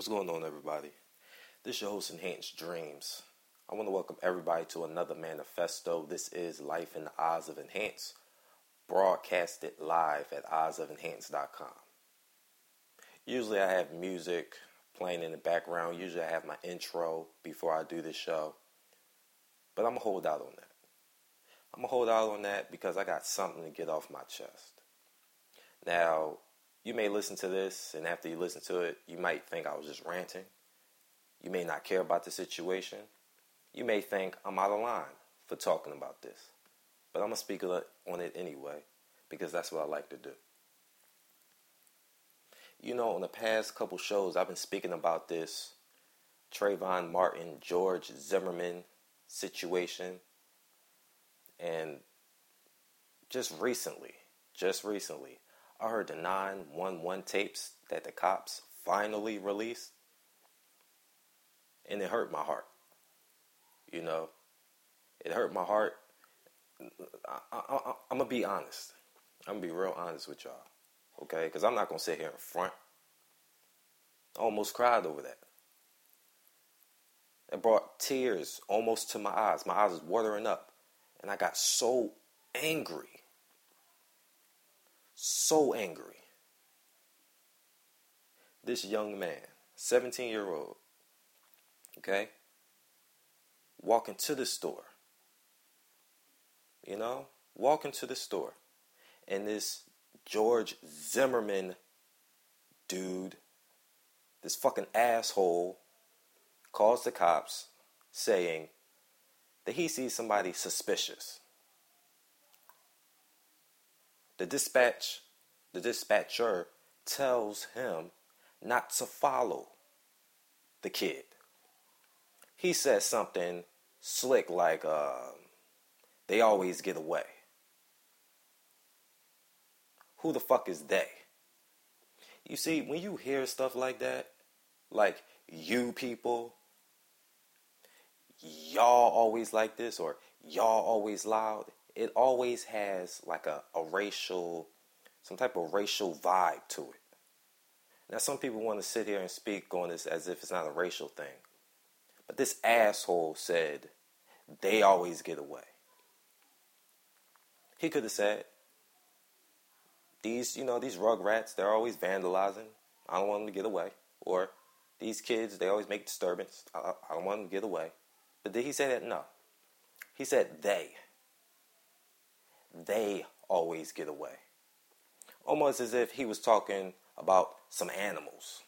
What's going on, everybody? This is your host, Enhanced Dreams. I want to welcome everybody to another manifesto. This is Life in the Eyes of Enhance, broadcasted live at eyesofenhance.com. Usually, I have music playing in the background. Usually, I have my intro before I do the show. But I'm to hold out on that. I'm to hold out on that because I got something to get off my chest. Now, you may listen to this, and after you listen to it, you might think I was just ranting. You may not care about the situation. You may think I'm out of line for talking about this. But I'm going to speak on it anyway because that's what I like to do. You know, on the past couple shows, I've been speaking about this Trayvon Martin, George Zimmerman situation. And just recently, just recently, I heard the 911 tapes that the cops finally released, and it hurt my heart. You know, it hurt my heart. I, am gonna be honest. I'm gonna be real honest with y'all, okay? Because I'm not gonna sit here in front. I almost cried over that. It brought tears almost to my eyes. My eyes was watering up, and I got so angry so angry. This young man, 17 year old, okay, walking to the store, you know, walking to the store, and this George Zimmerman dude, this fucking asshole, calls the cops saying that he sees somebody suspicious. The dispatch, the dispatcher tells him not to follow the kid. He says something slick like, uh, they always get away. Who the fuck is they? You see, when you hear stuff like that, like you people, y'all always like this, or y'all always loud, it always has like a, a racial, some type of racial vibe to it. Now, some people want to sit here and speak on this as if it's not a racial thing. But this asshole said, they always get away. He could have said, these, you know, these rugrats, they're always vandalizing. I don't want them to get away. Or these kids, they always make disturbance. I, I don't want them to get away. But did he say that? No. He said they they always get away. Almost as if he was talking about some animals,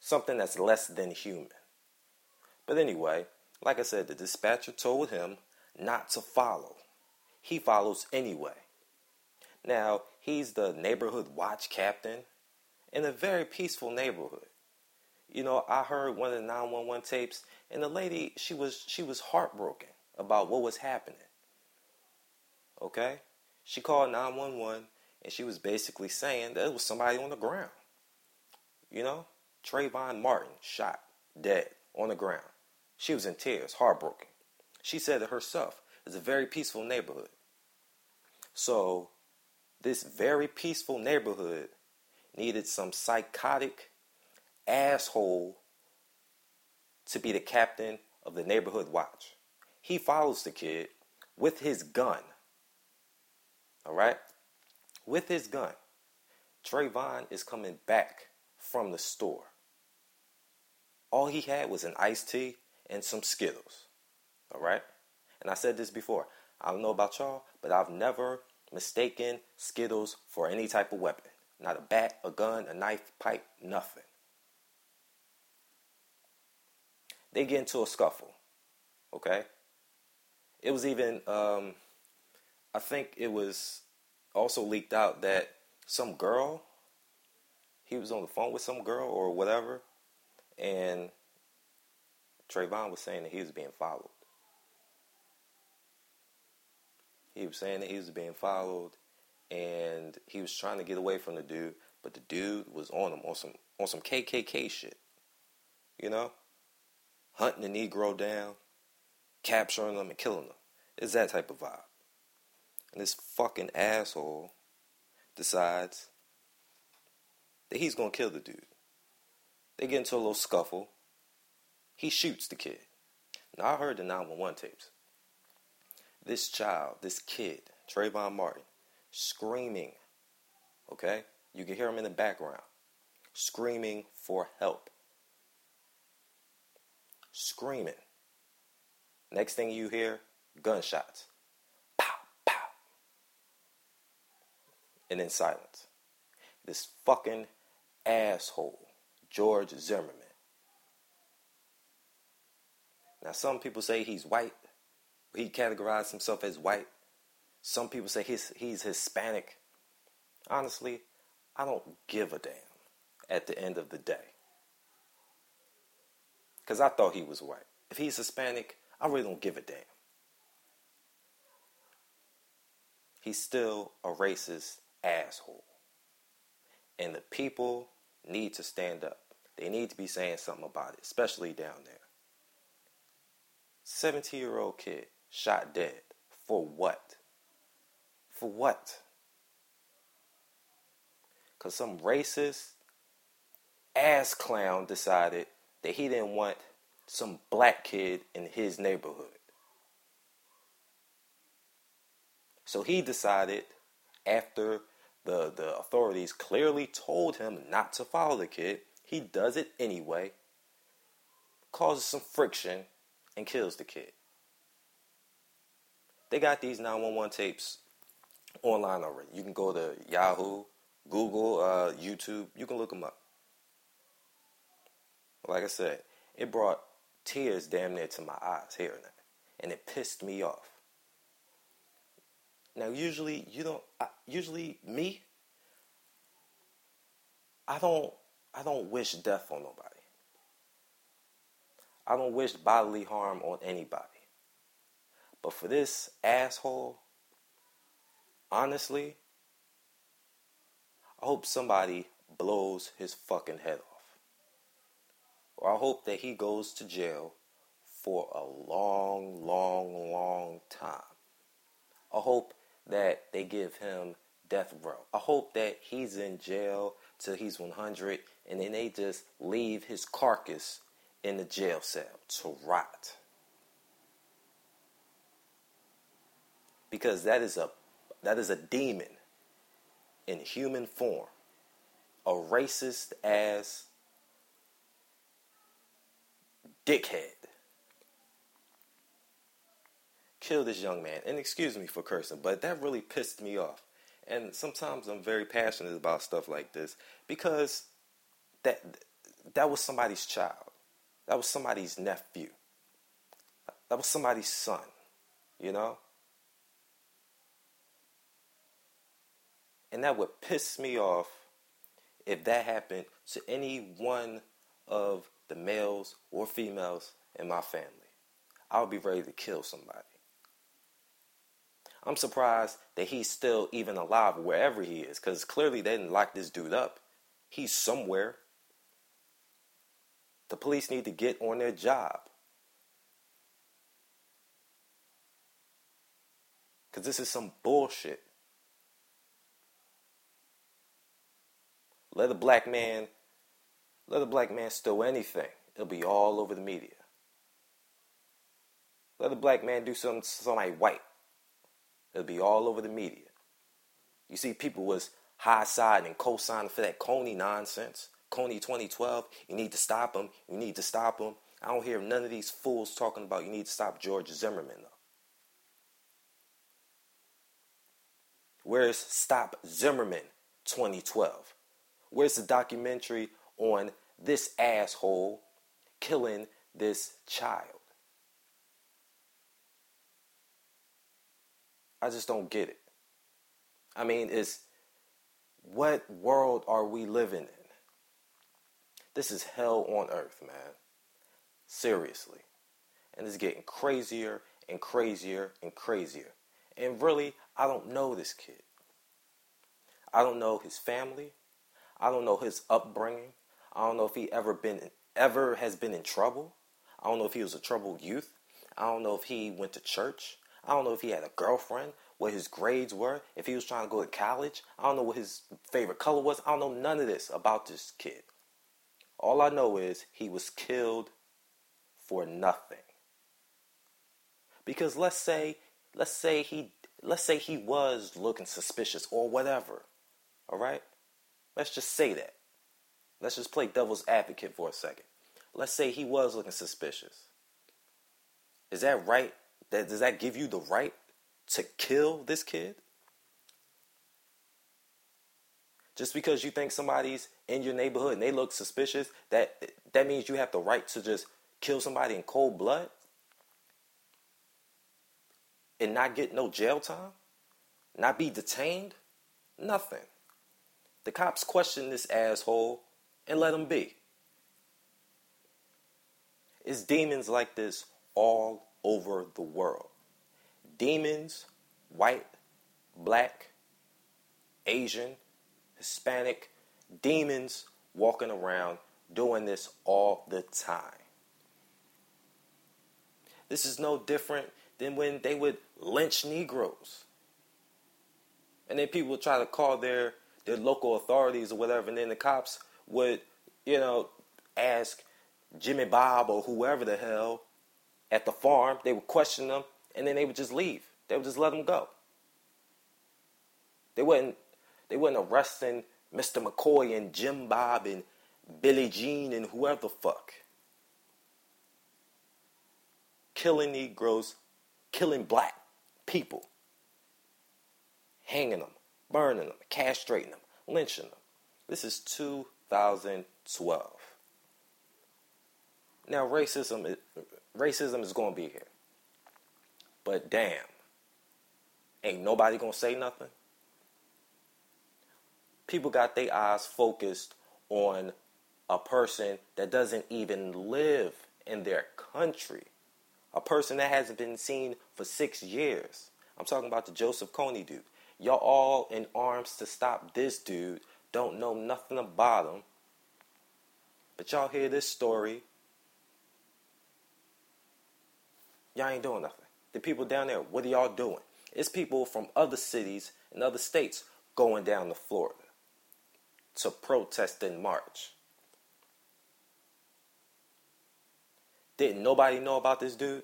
something that's less than human. But anyway, like I said, the dispatcher told him not to follow. He follows anyway. Now, he's the neighborhood watch captain in a very peaceful neighborhood. You know, I heard one of the 911 tapes and the lady, she was she was heartbroken about what was happening. Okay? She called 911 and she was basically saying that it was somebody on the ground. You know? Trayvon Martin shot, dead, on the ground. She was in tears, heartbroken. She said it herself. It's a very peaceful neighborhood. So, this very peaceful neighborhood needed some psychotic asshole to be the captain of the neighborhood watch. He follows the kid with his gun all right? With his gun, Trayvon is coming back from the store. All he had was an iced tea and some Skittles. All right? And I said this before. I don't know about y'all, but I've never mistaken Skittles for any type of weapon. Not a bat, a gun, a knife, pipe, nothing. They get into a scuffle. Okay? It was even um, I think it was also leaked out that some girl, he was on the phone with some girl or whatever, and Trayvon was saying that he was being followed. He was saying that he was being followed, and he was trying to get away from the dude, but the dude was on him on some on some KKK shit, you know, hunting the Negro down, capturing them and killing them. It's that type of vibe. And this fucking asshole decides that he's gonna kill the dude. They get into a little scuffle. He shoots the kid. Now I heard the 911 tapes. This child, this kid, Trayvon Martin, screaming. Okay? You can hear him in the background. Screaming for help. Screaming. Next thing you hear, gunshots. And then silence. This fucking asshole, George Zimmerman. Now, some people say he's white. He categorized himself as white. Some people say he's, he's Hispanic. Honestly, I don't give a damn at the end of the day. Because I thought he was white. If he's Hispanic, I really don't give a damn. He's still a racist asshole. And the people need to stand up. They need to be saying something about it, especially down there. 17 year old kid shot dead. For what? For what? Because some racist ass clown decided that he didn't want some black kid in his neighborhood. So he decided after the, the authorities clearly told him not to follow the kid, he does it anyway, causes some friction, and kills the kid. They got these 911 tapes online already. You can go to Yahoo, Google, uh, YouTube. You can look them up. Like I said, it brought tears damn near to my eyes hearing that, and it pissed me off. Now, usually you don't. I, usually me, I don't. I don't wish death on nobody. I don't wish bodily harm on anybody. But for this asshole, honestly, I hope somebody blows his fucking head off. Or I hope that he goes to jail for a long, long, long time. I hope that they give him death row. I hope that he's in jail till he's 100 and then they just leave his carcass in the jail cell to rot. Because that is a that is a demon in human form. A racist ass dickhead. Kill this young man. And excuse me for cursing, but that really pissed me off. And sometimes I'm very passionate about stuff like this because that that was somebody's child. That was somebody's nephew. That was somebody's son, you know? And that would piss me off if that happened to any one of the males or females in my family. I would be ready to kill somebody. I'm surprised that he's still even alive wherever he is, because clearly they didn't lock this dude up. He's somewhere. The police need to get on their job. Because this is some bullshit. Let a black man, let a black man steal anything. It'll be all over the media. Let a black man do something to somebody white. It'll be all over the media. You see, people was high side and co-signing for that Kony nonsense. Kony 2012, you need to stop him. You need to stop him. I don't hear none of these fools talking about you need to stop George Zimmerman, though. Where's Stop Zimmerman 2012? Where's the documentary on this asshole killing this child? I just don't get it. I mean, it's what world are we living in? This is hell on earth, man. Seriously. And it's getting crazier and crazier and crazier. And really, I don't know this kid. I don't know his family. I don't know his upbringing. I don't know if he ever been ever has been in trouble. I don't know if he was a troubled youth. I don't know if he went to church. I don't know if he had a girlfriend, what his grades were, if he was trying to go to college. I don't know what his favorite color was. I don't know none of this about this kid. All I know is he was killed for nothing. Because let's say, let's say he, let's say he was looking suspicious or whatever. All right? Let's just say that. Let's just play devil's advocate for a second. Let's say he was looking suspicious. Is that right? That does that give you the right to kill this kid? Just because you think somebody's in your neighborhood and they look suspicious, that that means you have the right to just kill somebody in cold blood and not get no jail time, not be detained, nothing. The cops question this asshole and let him be. It's demons like this all over the world. Demons, white, black, Asian, Hispanic, demons walking around doing this all the time. This is no different than when they would lynch Negroes. And then people would try to call their, their local authorities or whatever, and then the cops would, you know, ask Jimmy Bob or whoever the hell at the farm, they would question them, and then they would just leave. They would just let them go. They wouldn't they not arresting Mr. McCoy and Jim Bob and Billie Jean and whoever the fuck. Killing Negroes, killing black people, hanging them, burning them, castrating them, lynching them. This is 2012. Now racism racism is going to be here. But damn, ain't nobody going to say nothing people got their eyes focused on a person that doesn't even live in their country. A person that hasn't been seen for six years. I'm talking about the Joseph Kony dude. Y'all all in arms to stop this dude. Don't know nothing about him. But y'all hear this story. Y'all ain't doing nothing. The people down there, what are y'all doing? It's people from other cities and other states going down to Florida to protest in March. Didn't nobody know about this dude?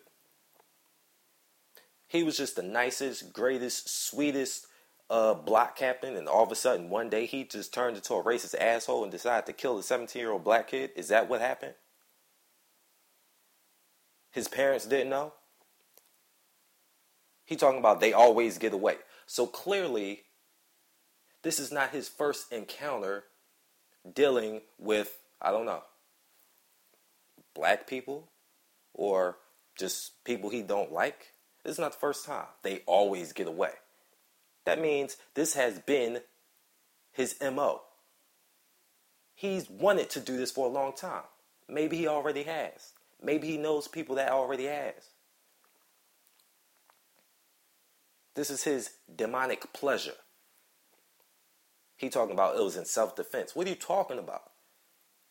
He was just the nicest, greatest, sweetest uh, block captain, and all of a sudden, one day, he just turned into a racist asshole and decided to kill a 17 year old black kid. Is that what happened? His parents didn't know? He talking about they always get away. So clearly, this is not his first encounter dealing with, I don't know, black people or just people he don't like. This is not the first time. They always get away. That means this has been his MO. He's wanted to do this for a long time. Maybe he already has. Maybe he knows people that already has. This is his demonic pleasure. He talking about it was in self-defense. What are you talking about?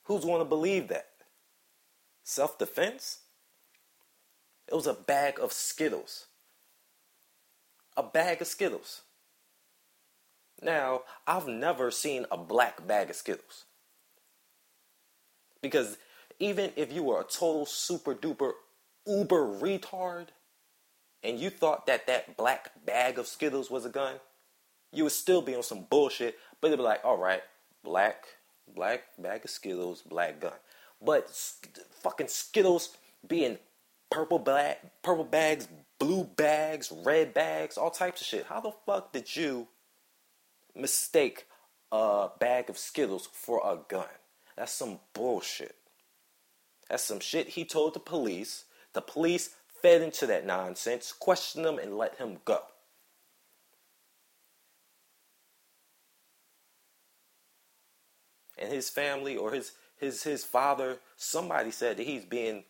Who's going to believe that? Self-defense? It was a bag of Skittles. A bag of Skittles. Now, I've never seen a black bag of Skittles. Because even if you were a total super duper uber retard and you thought that that black bag of Skittles was a gun, you would still be on some bullshit but they'd be like, all right, black, black bag of Skittles, black gun. But fucking Skittles being purple black, purple bags, blue bags, red bags, all types of shit. How the fuck did you mistake a bag of Skittles for a gun? That's some bullshit. That's some shit he told the police. The police fed into that nonsense, question him, and let him go. and his family or his his his father, somebody said that he's being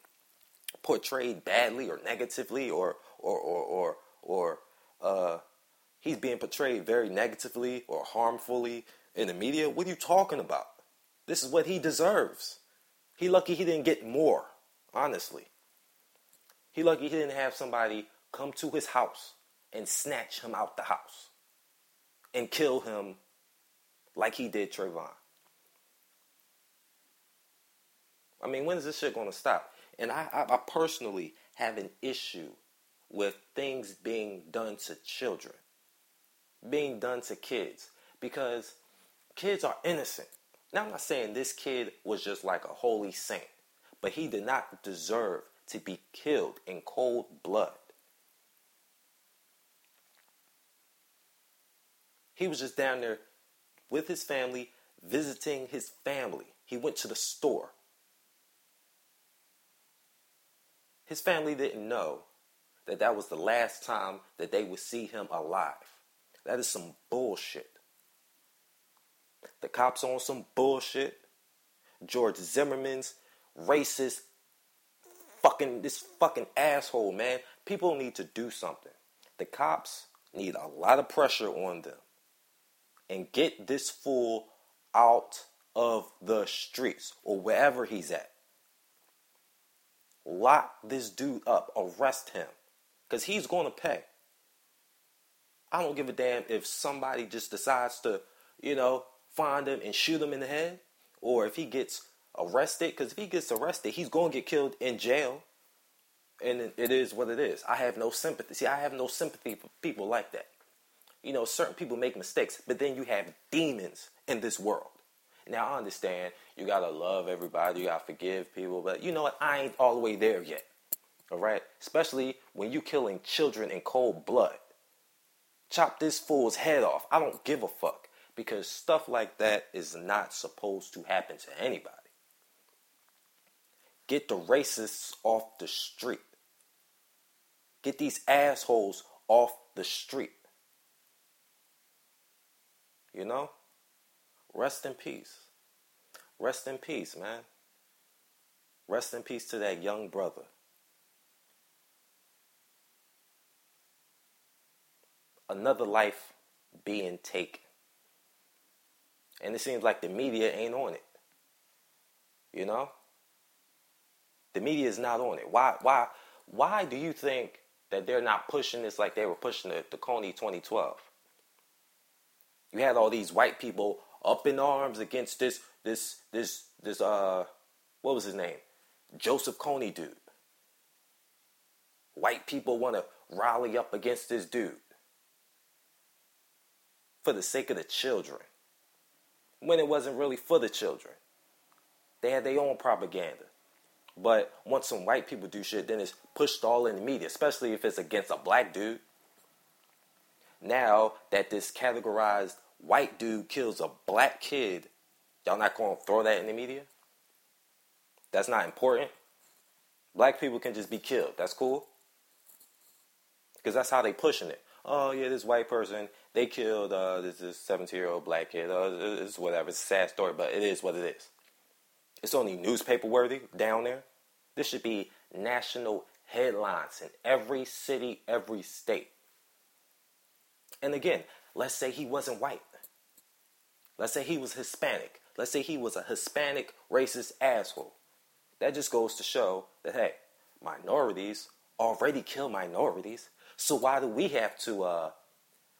portrayed badly or negatively or or or or, or uh, he's being portrayed very negatively or harmfully in the media. What are you talking about? This is what he deserves. He lucky he didn't get more, honestly. He lucky he didn't have somebody come to his house and snatch him out the house and kill him like he did Trayvon. I mean, when is this shit to stop? And I, I, I personally have an issue with things being done to children, being done to kids, because kids are innocent. Now, I'm not saying this kid was just like a holy saint, but he did not deserve to be killed in cold blood. He was just down there with his family, visiting his family. He went to the store. His family didn't know that that was the last time that they would see him alive. That is some bullshit. The cops on some bullshit. George Zimmerman's racist fucking this fucking asshole, man. People need to do something. The cops need a lot of pressure on them and get this fool out of the streets or wherever he's at. Lock this dude up, arrest him, because he's going to pay. I don't give a damn if somebody just decides to, you know, find him and shoot him in the head, or if he gets arrested, because if he gets arrested, he's going to get killed in jail. And it is what it is. I have no sympathy. See, I have no sympathy for people like that. You know, certain people make mistakes, but then you have demons in this world. Now, I understand you got to love everybody, you got to forgive people, but you know what? I ain't all the way there yet. All right? Especially when you killing children in cold blood. Chop this fool's head off. I don't give a fuck because stuff like that is not supposed to happen to anybody. Get the racists off the street. Get these assholes off the street. You know? Rest in peace. Rest in peace, man. Rest in peace to that young brother. Another life being taken. And it seems like the media ain't on it. You know? The media is not on it. Why why why do you think that they're not pushing this like they were pushing the, the Kony 2012? You had all these white people up in arms against this this this this uh what was his name? Joseph Kony dude. White people want to rally up against this dude for the sake of the children. When it wasn't really for the children. They had their own propaganda. But once some white people do shit, then it's pushed all in the media, especially if it's against a black dude. Now that this categorized white dude kills a black kid, y'all not to throw that in the media? That's not important. Black people can just be killed. That's cool. Because that's how they pushing it. Oh yeah, this white person they killed uh, this, this 17 year old black kid. Uh, it's whatever. It's a sad story, but it is what it is. It's only newspaper worthy down there. This should be national headlines in every city, every state. And again, let's say he wasn't white. Let's say he was Hispanic. Let's say he was a Hispanic racist asshole. That just goes to show that, hey, minorities already kill minorities. So why do we have to, uh,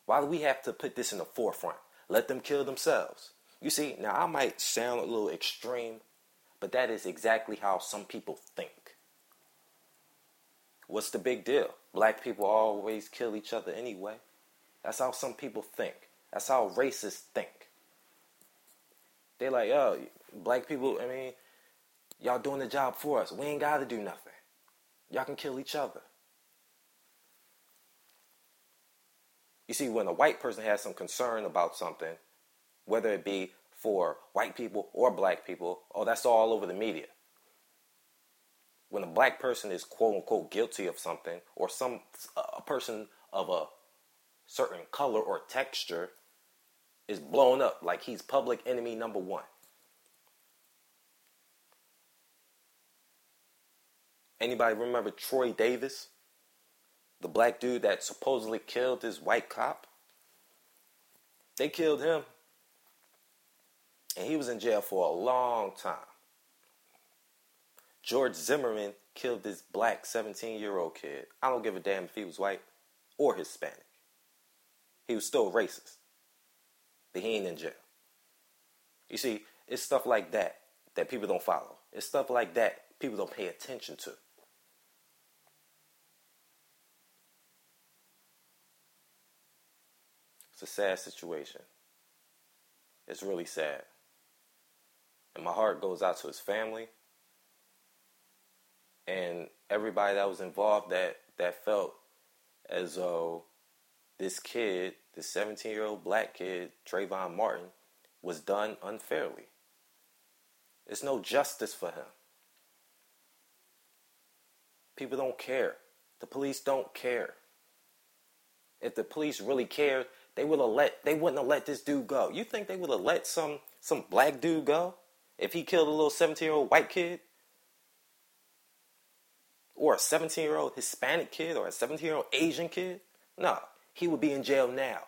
why do we have to put this in the forefront? Let them kill themselves. You see, now I might sound a little extreme, but that is exactly how some people think. What's the big deal? Black people always kill each other anyway. That's how some people think. That's how racists think. They like, yo, black people, I mean, y'all doing the job for us. We ain't gotta do nothing. Y'all can kill each other. You see, when a white person has some concern about something, whether it be for white people or black people, oh, that's all over the media. When a black person is quote unquote guilty of something, or some a person of a certain color or texture is blown up like he's public enemy number one. Anybody remember Troy Davis? The black dude that supposedly killed this white cop? They killed him. And he was in jail for a long time. George Zimmerman killed this black 17 year old kid. I don't give a damn if he was white or Hispanic. He was still racist but he ain't in jail. You see, it's stuff like that that people don't follow. It's stuff like that people don't pay attention to. It's a sad situation. It's really sad. And my heart goes out to his family and everybody that was involved that, that felt as though this kid, this 17 year old black kid, Trayvon Martin, was done unfairly. There's no justice for him. People don't care. The police don't care. If the police really cared, they would have let they wouldn't have let this dude go. You think they would have let some some black dude go if he killed a little 17 year old white kid? Or a 17 year old Hispanic kid or a 17 year old Asian kid? No, he would be in jail now.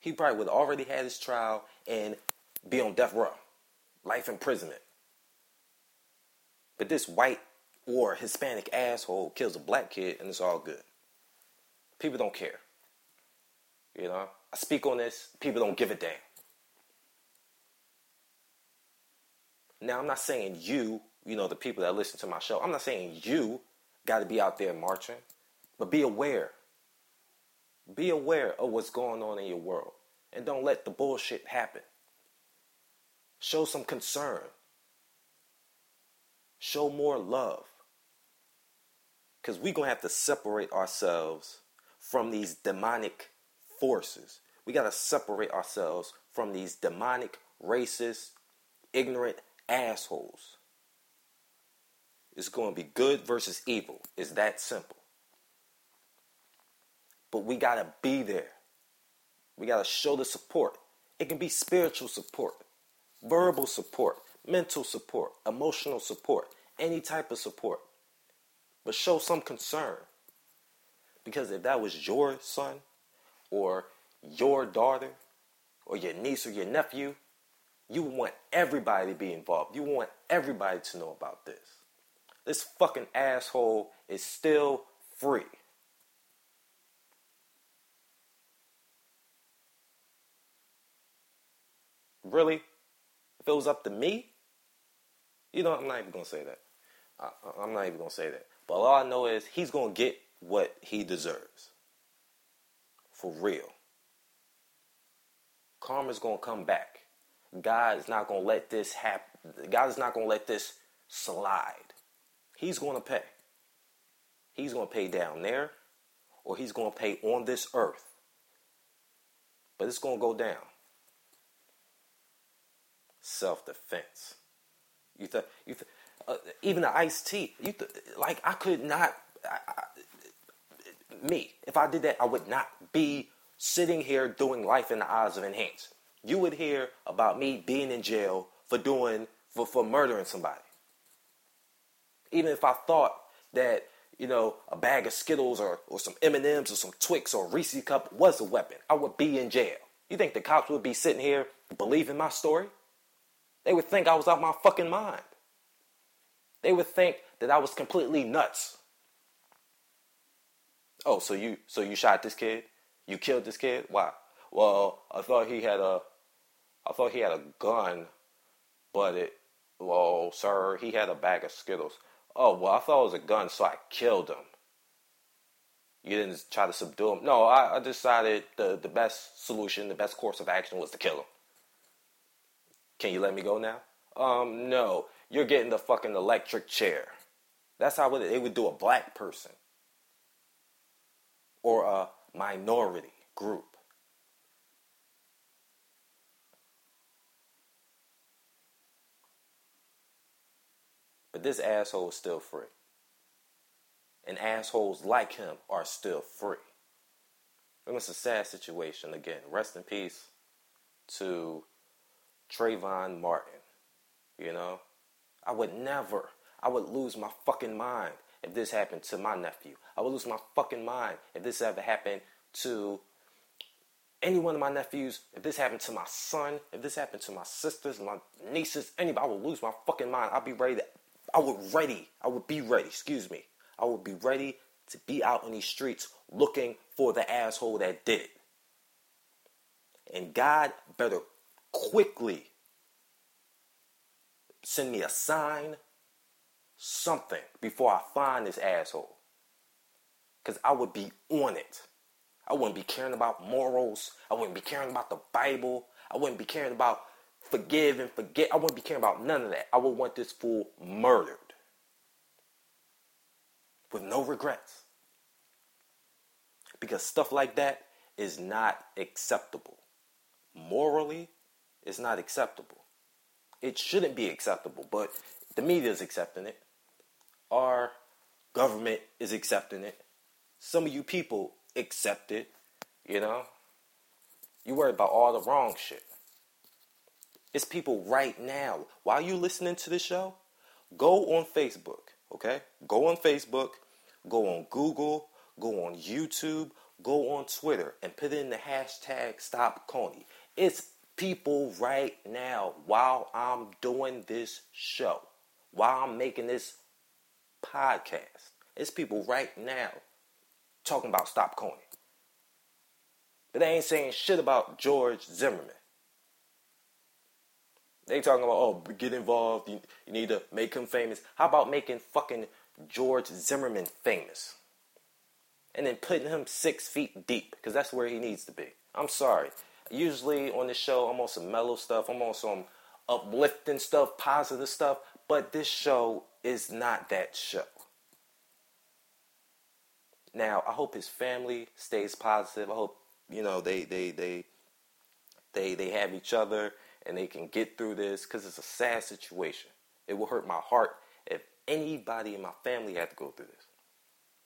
He probably would already had his trial and be on death row, life imprisonment. But this white or Hispanic asshole kills a black kid and it's all good. People don't care. You know, I speak on this, people don't give a damn. Now, I'm not saying you, you know, the people that listen to my show, I'm not saying you got to be out there marching, but be aware. Be aware of what's going on in your world and don't let the bullshit happen. Show some concern. Show more love. Because we're going to have to separate ourselves from these demonic forces. We got to separate ourselves from these demonic, racist, ignorant assholes. It's going to be good versus evil. It's that simple. But we got to be there. We got to show the support. It can be spiritual support, verbal support, mental support, emotional support, any type of support. But show some concern. Because if that was your son or your daughter or your niece or your nephew, you want everybody to be involved. You want everybody to know about this. This fucking asshole is still free. Really? If it was up to me, you know, I'm not even gonna say that. I, I'm not even gonna say that. But all I know is he's gonna get what he deserves. For real. Karma's gonna come back. God is not gonna let this happen. God is not gonna let this slide. He's gonna pay. He's gonna pay down there, or he's gonna pay on this earth. But it's gonna go down self defense. You thought you th- uh, even the iced tea. You th- like I could not. I, I, me, if I did that, I would not be sitting here doing life in the eyes of enhance. You would hear about me being in jail for doing for, for murdering somebody. Even if I thought that you know a bag of Skittles or, or some M and M's or some Twix or Reese cup was a weapon, I would be in jail. You think the cops would be sitting here believing my story? They would think I was out my fucking mind. They would think that I was completely nuts. Oh, so you so you shot this kid? You killed this kid? Why? Well, I thought he had a I thought he had a gun, but it well, sir, he had a bag of Skittles. Oh, well, I thought it was a gun, so I killed him. You didn't try to subdue him. No, I, I decided the, the best solution, the best course of action was to kill him. Can you let me go now? Um, no. You're getting the fucking electric chair. That's how they would do a black person or a minority group. But this asshole is still free. And assholes like him are still free. And it's a sad situation again. Rest in peace to Trayvon Martin. You know, I would never, I would lose my fucking mind if this happened to my nephew. I would lose my fucking mind if this ever happened to any one of my nephews. If this happened to my son, if this happened to my sisters, my nieces, anybody, I would lose my fucking mind. I'd be ready to, I would ready, I would be ready, excuse me. I would be ready to be out in these streets looking for the asshole that did it. And God better quickly send me a sign, something, before I find this asshole. Because I would be on it. I wouldn't be caring about morals. I wouldn't be caring about the Bible. I wouldn't be caring about forgive and forget. I wouldn't be caring about none of that. I would want this fool murdered with no regrets. Because stuff like that is not acceptable. Morally, it's not acceptable. It shouldn't be acceptable, but the media is accepting it. Our government is accepting it. Some of you people accept it, you know? You worry about all the wrong shit. It's people right now. While you listening to this show, go on Facebook, okay? Go on Facebook, go on Google, go on YouTube, go on Twitter, and put in the hashtag Stop Kony. It's people right now while I'm doing this show, while I'm making this podcast. It's people right now talking about Stop Kony. But they ain't saying shit about George Zimmerman. They talking about, oh, get involved. You, you need to make him famous. How about making fucking George Zimmerman famous? And then putting him six feet deep, because that's where he needs to be. I'm sorry. Usually on this show, I'm on some mellow stuff. I'm on some uplifting stuff, positive stuff. But this show is not that show. Now, I hope his family stays positive. I hope, you know, they they they they they have each other and they can get through this because it's a sad situation. It will hurt my heart if anybody in my family had to go through this.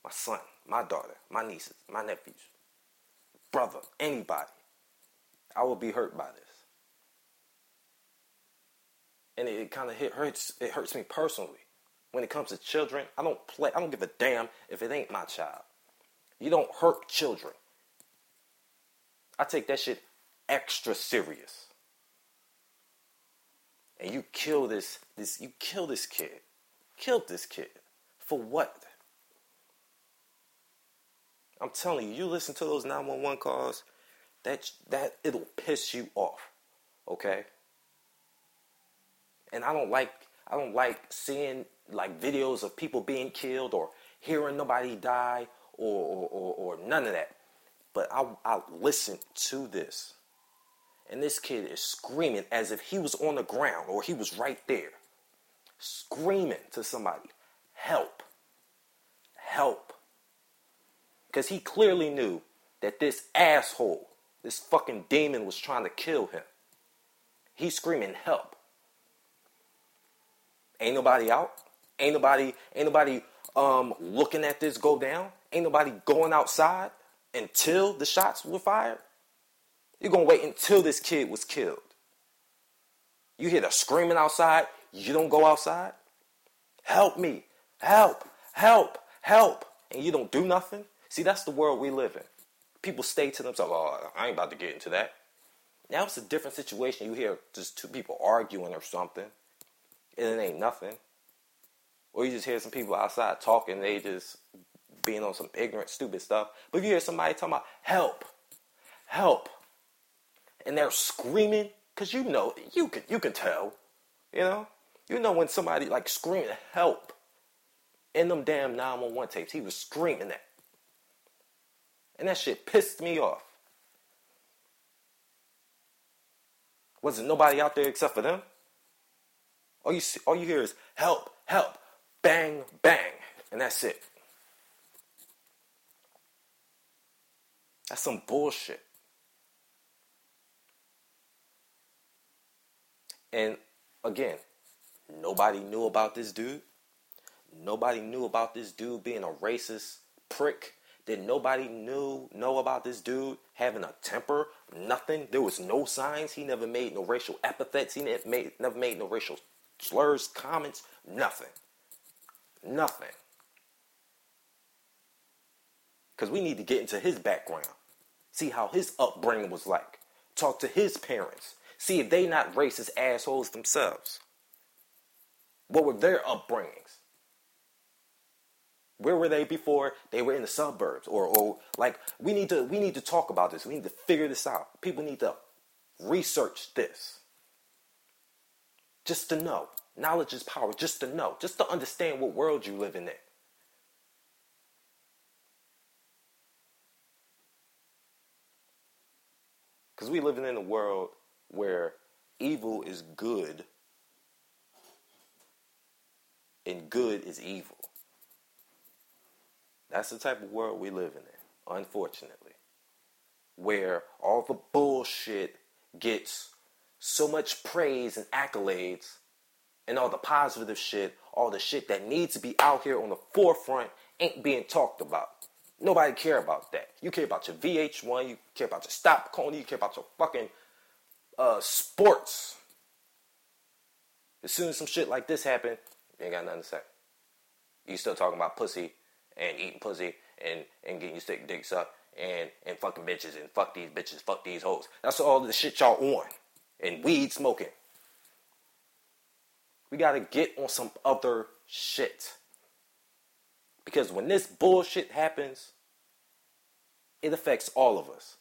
My son, my daughter, my nieces, my nephews, brother, anybody. I will be hurt by this. And it, it kind of hurts it hurts me personally. When it comes to children, I don't play I don't give a damn if it ain't my child. You don't hurt children. I take that shit extra serious and you kill this this you kill this kid. Killed this kid. For what? I'm telling you you listen to those 911 calls that that it'll piss you off okay? And i don't like i don't like seeing like videos of people being killed or hearing nobody die or or, or, or none of that. But I, I listen to this and this kid is screaming as if he was on the ground or he was right there. Screaming to somebody, help, help. Because he clearly knew that this asshole, this fucking demon was trying to kill him. He's screaming, help. Ain't nobody out. Ain't nobody, ain't nobody um, looking at this go down. Ain't nobody going outside until the shots were fired. You're going to wait until this kid was killed. You hear the screaming outside, you don't go outside. Help me, help, help, help. And you don't do nothing. See, that's the world we live in. People stay to themselves, oh, I ain't about to get into that. Now it's a different situation. You hear just two people arguing or something, and it ain't nothing. Or you just hear some people outside talking, they just being on some ignorant, stupid stuff. But you hear somebody talking about help, help, and they're screaming because you know you can you can tell, you know, you know when somebody like screaming help in them damn 911 tapes, he was screaming that, and that shit pissed me off. Wasn't nobody out there except for them. All you see, all you hear is help, help, bang, bang, and that's it. That's some bullshit. And again, nobody knew about this dude. Nobody knew about this dude being a racist prick. Did nobody knew know about this dude having a temper? Nothing. There was no signs. He never made no racial epithets. He never made, never made no racial slurs, comments. Nothing. Nothing. Because we need to get into his background, see how his upbringing was like, talk to his parents, See if they not racist assholes themselves. What were their upbringings? Where were they before they were in the suburbs? Or, or like we need to we need to talk about this. We need to figure this out. People need to research this. Just to know. Knowledge is power, just to know, just to understand what world you live in. Because we living in a world where evil is good and good is evil. That's the type of world we live in, unfortunately. Where all the bullshit gets so much praise and accolades, and all the positive shit, all the shit that needs to be out here on the forefront ain't being talked about. Nobody care about that. You care about your VH1, you care about your stop Kony, you care about your fucking uh, sports. As soon as some shit like this happen, you ain't got nothing to say. You still talking about pussy and eating pussy and, and getting your stick dicks up and, and fucking bitches and fuck these bitches, fuck these hoes. That's all the shit y'all on. And weed smoking. We gotta get on some other shit. Because when this bullshit happens, it affects all of us.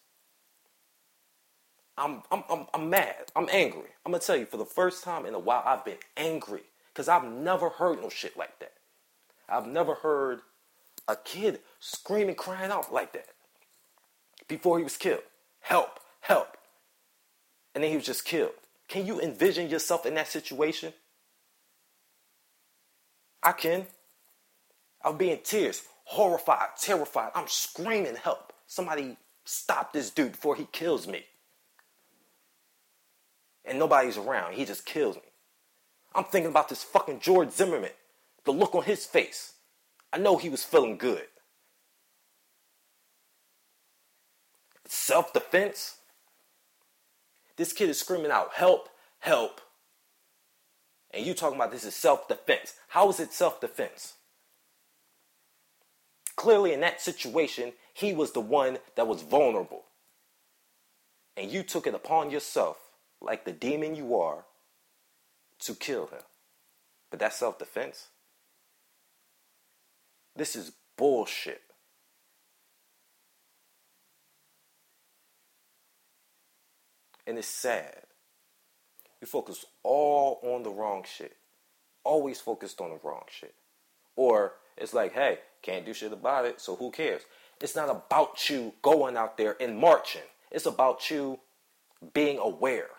I'm, I'm, I'm, I'm mad. I'm angry. I'm gonna tell you, for the first time in a while, I've been angry. Because I've never heard no shit like that. I've never heard a kid screaming, crying out like that before he was killed. Help, help. And then he was just killed. Can you envision yourself in that situation? I can. I'll be in tears, horrified, terrified. I'm screaming, help. Somebody stop this dude before he kills me. And nobody's around. He just kills me. I'm thinking about this fucking George Zimmerman. The look on his face. I know he was feeling good. Self defense? This kid is screaming out, help, help. And you talking about this is self defense. How is it self defense? Clearly, in that situation, he was the one that was vulnerable. And you took it upon yourself, like the demon you are, to kill him. But that's self defense. This is bullshit. And it's sad. We focus all on the wrong shit. Always focused on the wrong shit. Or it's like, hey, can't do shit about it, so who cares? It's not about you going out there and marching. It's about you being aware.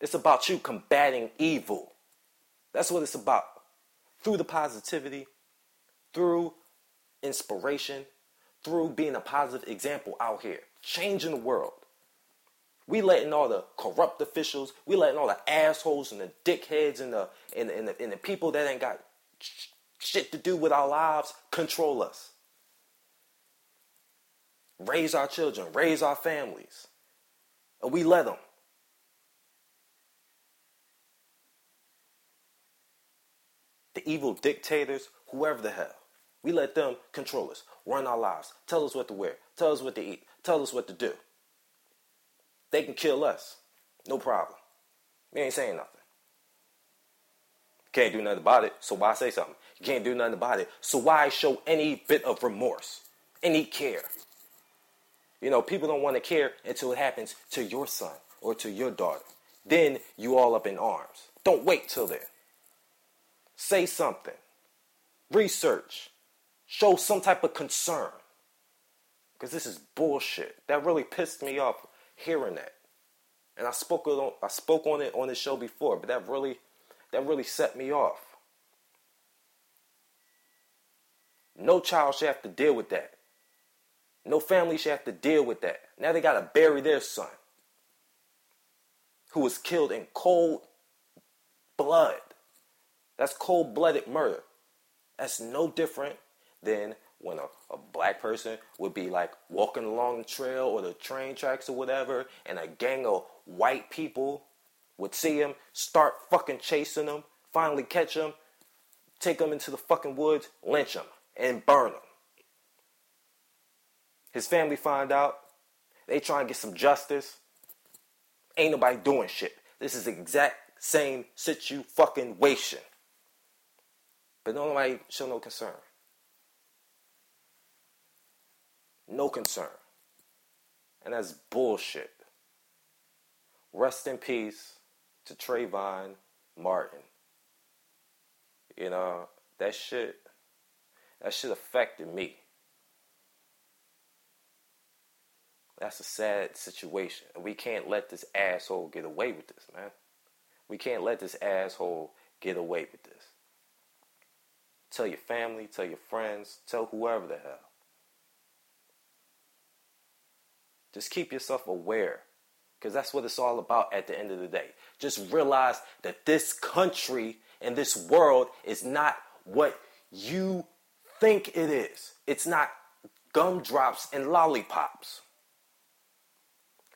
It's about you combating evil. That's what it's about. Through the positivity, through inspiration, through being a positive example out here, changing the world. We letting all the corrupt officials, we letting all the assholes and the dickheads and the and, and, the, and the people that ain't got sh- shit to do with our lives control us. Raise our children, raise our families. And we let them. The evil dictators, whoever the hell. We let them control us, run our lives, tell us what to wear, tell us what to eat, tell us what to do. They can kill us. No problem. We ain't saying nothing. Can't do nothing about it, so why say something? You can't do nothing about it, so why show any bit of remorse, any care? You know, people don't want to care until it happens to your son or to your daughter. Then you all up in arms. Don't wait till then. Say something. Research. Show some type of concern. Because this is bullshit. That really pissed me off hearing that. And I spoke on I spoke on it on the show before, but that really that really set me off. No child should have to deal with that. No family should have to deal with that. Now they gotta bury their son. Who was killed in cold blood. That's cold blooded murder. That's no different than when a, a black person would be like walking along the trail or the train tracks or whatever, and a gang of white people would see him, start fucking chasing him, finally catch him, take him into the fucking woods, lynch him, and burn him. His family find out, they try and get some justice. Ain't nobody doing shit. This is exact same situ fucking wation. But nobody show no concern. No concern. And that's bullshit. Rest in peace to Trayvon Martin. You know, that shit that shit affected me. That's a sad situation. And we can't let this asshole get away with this, man. We can't let this asshole get away with this. Tell your family, tell your friends, tell whoever the hell. Just keep yourself aware because that's what it's all about at the end of the day. Just realize that this country and this world is not what you think it is. It's not gumdrops and lollipops.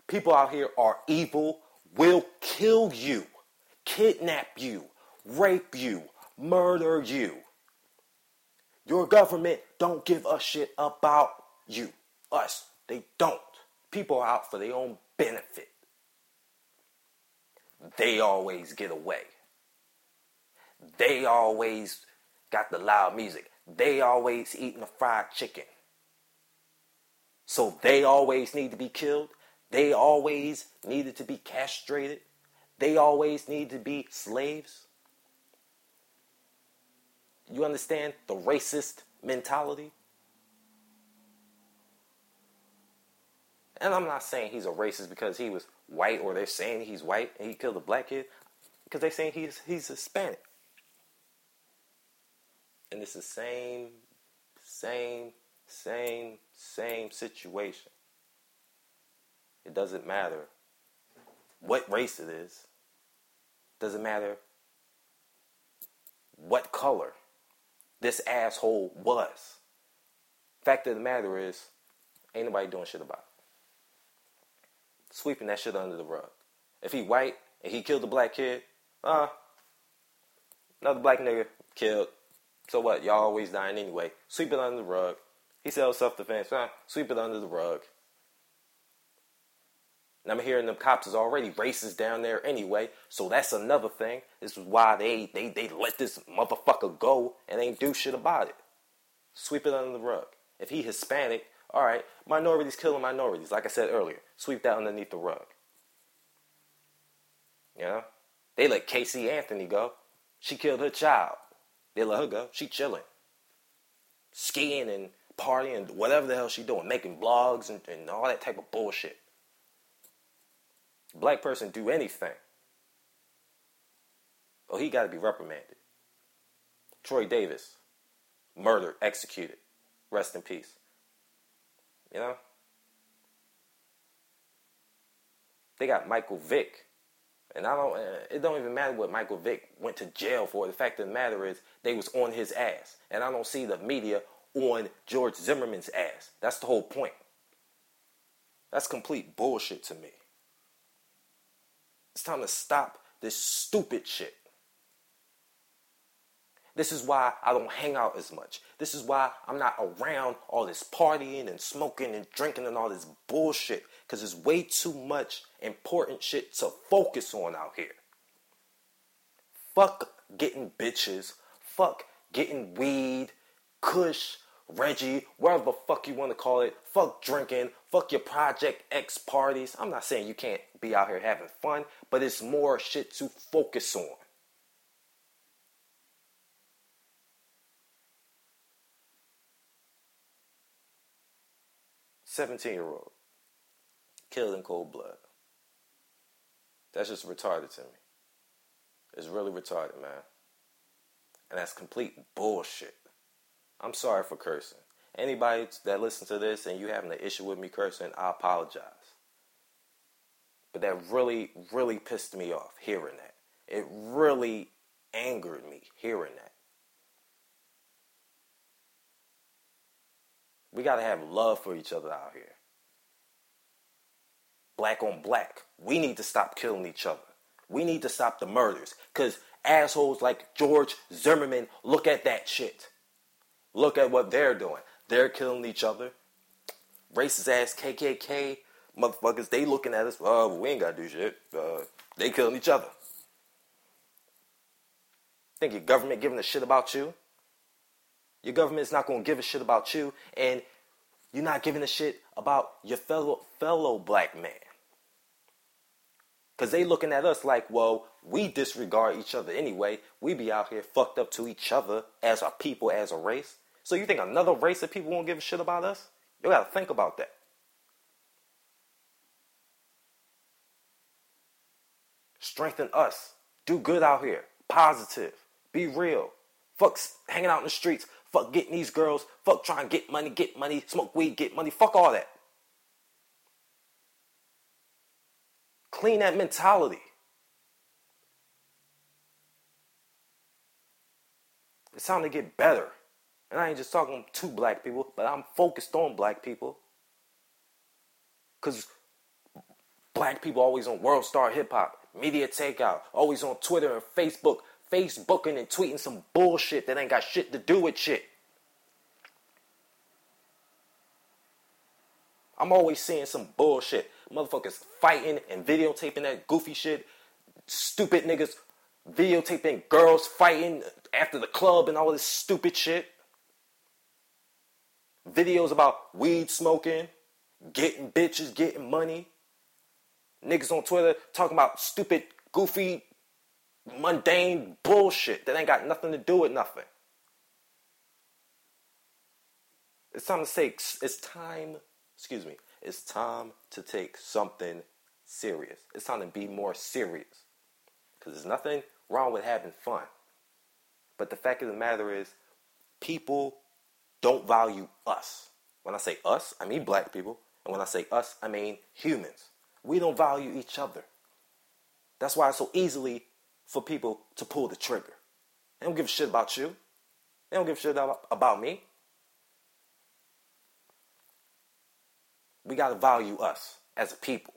People out here are evil, will kill you, kidnap you, rape you, murder you. Your government don't give a shit about you. Us, they don't. People are out for their own benefit. They always get away. They always got the loud music. They always eating the fried chicken. So they always need to be killed. They always needed to be castrated. They always need to be slaves. You understand the racist mentality? And I'm not saying he's a racist because he was white or they're saying he's white and he killed a black kid because they're saying he's he's Hispanic. And it's the same, same, same, same situation. It doesn't matter what race it is. Doesn't matter what color this asshole was. Fact of the matter is, ain't nobody doing shit about it. Sweeping that shit under the rug. If he white and he killed a black kid, uh, another black nigga killed. So what? Y'all always dying anyway. Sweep it under the rug. He sells self defense. Huh? Sweep it under the rug. And I'm hearing them cops is already racist down there anyway. So that's another thing. This is why they, they, they let this motherfucker go and ain't do shit about it. Sweep it under the rug. If he Hispanic, all right, minorities killing minorities. Like I said earlier, sweep that underneath the rug. You know? They let Casey Anthony go. She killed her child. They let her go. She chilling. Skiing and partying, whatever the hell she doing. Making blogs and, and all that type of bullshit black person do anything, oh, he got to be reprimanded. Troy Davis, murdered, executed. Rest in peace. You know? They got Michael Vick. And I don't it don't even matter what Michael Vick went to jail for. The fact of the matter is they was on his ass. And I don't see the media on George Zimmerman's ass. That's the whole point. That's complete bullshit to me. It's time to stop this stupid shit. This is why I don't hang out as much. This is why I'm not around all this partying and smoking and drinking and all this bullshit. Because there's way too much important shit to focus on out here. Fuck getting bitches. Fuck getting weed, kush, Reggie, whatever the fuck you want to call it. Fuck drinking. Fuck your Project X parties. I'm not saying you can't be out here having fun, but it's more shit to focus on. Seventeen year old killed in cold blood. That's just retarded to me. It's really retarded, man. And that's complete bullshit. I'm sorry for cursing. Anybody that listens to this and you having an issue with me cursing, I apologize. But that really, really pissed me off hearing that. It really angered me hearing that. We got to have love for each other out here. Black on black. We need to stop killing each other. We need to stop the murders. Because assholes like George Zimmerman look at that shit. Look at what they're doing. They're killing each other. Racist ass KKK motherfuckers, they looking at us, oh, we ain't gotta do shit. Uh, they killing each other. Think your government giving a shit about you? Your government's not gonna give a shit about you, and you're not giving a shit about your fellow fellow black man. Because they looking at us like, well, we disregard each other anyway. We be out here fucked up to each other as a people, as a race. So you think another race of people won't give a shit about us? You gotta think about that. Strengthen us. Do good out here. Positive. Be real. Fuck hanging out in the streets. Fuck getting these girls. Fuck trying to get money, get money, smoke weed, get money. Fuck all that. Clean that mentality. It's time to get better. And I ain't just talking to black people, but I'm focused on black people. Because black people always on World Star Hip Hop, Media Takeout, always on Twitter and Facebook, Facebooking and tweeting some bullshit that ain't got shit to do with shit. I'm always seeing some bullshit. Motherfuckers fighting and videotaping that goofy shit. Stupid niggas videotaping girls fighting after the club and all this stupid shit. Videos about weed smoking, getting bitches, getting money. Niggas on Twitter talking about stupid, goofy, mundane bullshit that ain't got nothing to do with nothing. It's time to say, it's time, excuse me, it's time to take something serious. It's time to be more serious. Because there's nothing wrong with having fun. But the fact of the matter is, people don't value us. When I say us, I mean black people. And when I say us, I mean humans. We don't value each other. That's why it's so easily for people to pull the trigger. They don't give a shit about you. They don't give a shit about me. We got to value us as a people.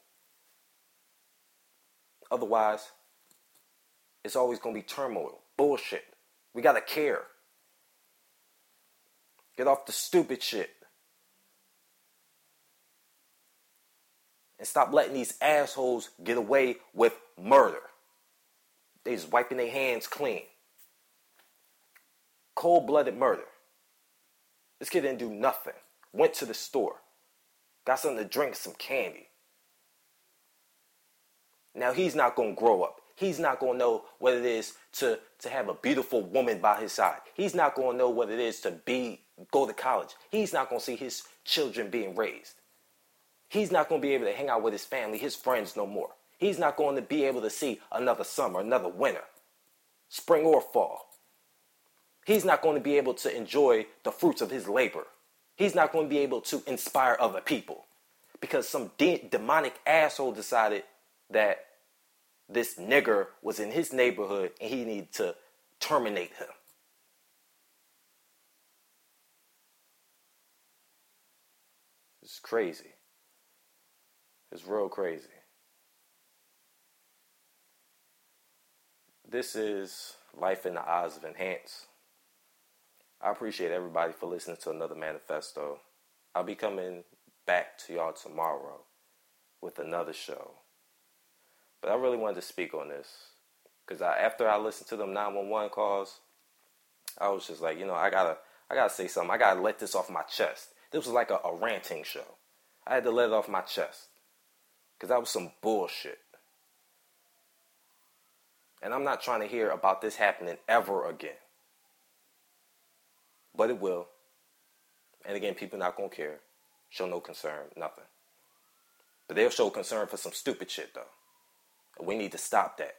Otherwise, it's always going to be turmoil, bullshit. We got to care. Get off the stupid shit. And stop letting these assholes get away with murder. They just wiping their hands clean. Cold blooded murder. This kid didn't do nothing. Went to the store. Got something to drink, some candy. Now he's not going to grow up. He's not going to know what it is to, to have a beautiful woman by his side. He's not going to know what it is to be go to college. He's not going to see his children being raised. He's not going to be able to hang out with his family, his friends no more. He's not going to be able to see another summer, another winter, spring or fall. He's not going to be able to enjoy the fruits of his labor he's not going to be able to inspire other people because some de- demonic asshole decided that this nigger was in his neighborhood and he needed to terminate him. It's crazy. It's real crazy. This is Life in the Eyes of Enhance. I appreciate everybody for listening to another manifesto. I'll be coming back to y'all tomorrow with another show. But I really wanted to speak on this because I, after I listened to them 911 calls, I was just like, you know, I gotta, I gotta say something. I gotta let this off my chest. This was like a, a ranting show. I had to let it off my chest because that was some bullshit. And I'm not trying to hear about this happening ever again but it will. And again, people not gonna care, show no concern, nothing. But they'll show concern for some stupid shit though. We need to stop that.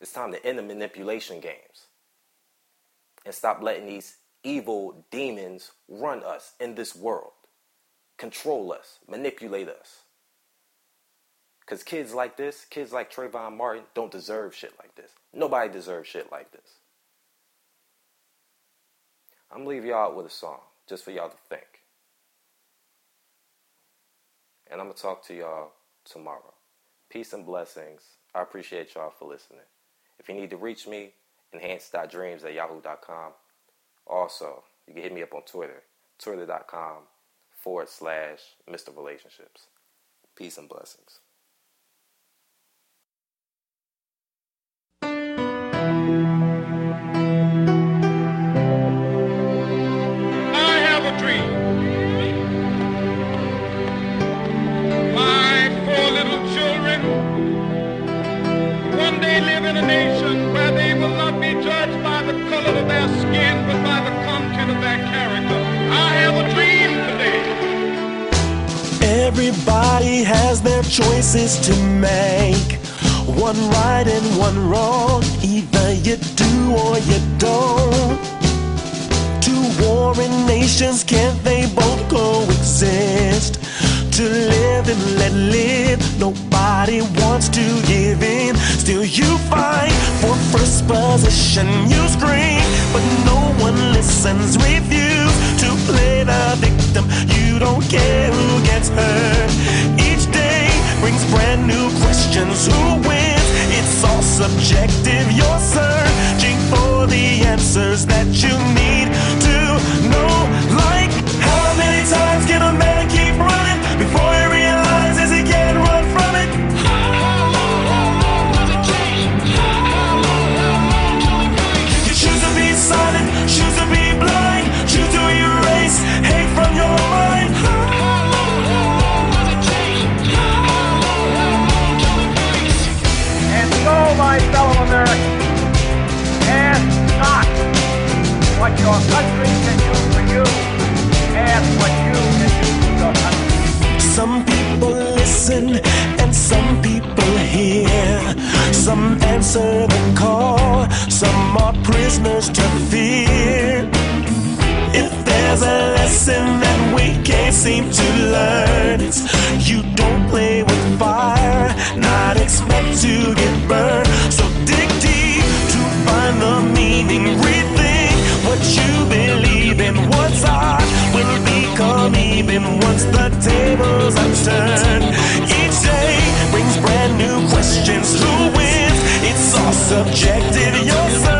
It's time to end the manipulation games and stop letting these evil demons run us in this world, control us, manipulate us. Because kids like this, kids like Trayvon Martin, don't deserve shit like this. Nobody deserves shit like this. I'm gonna leave y'all with a song just for y'all to think. And I'm gonna talk to y'all tomorrow. Peace and blessings. I appreciate y'all for listening. If you need to reach me, enhance.dreams at yahoo.com. Also, you can hit me up on Twitter, twitter.com forward slash Mr. Relationships. Peace and blessings. Everybody has their choices to make. One right and one wrong. Either you do or you don't. Two warring nations, can't they both coexist? To live and let live, nobody wants to give in. Still, you fight for first position. You scream, all subjective. You're searching for the answers that you need answer the call, some are prisoners to fear. If there's a lesson that we can't seem to learn, it's you don't play with fire, not expect to get burned. So dig deep to find the meaning, rethink what you believe in. What's odd will become even once the tables are turned. Each day brings brand new questions. Who wins? all subjective. You're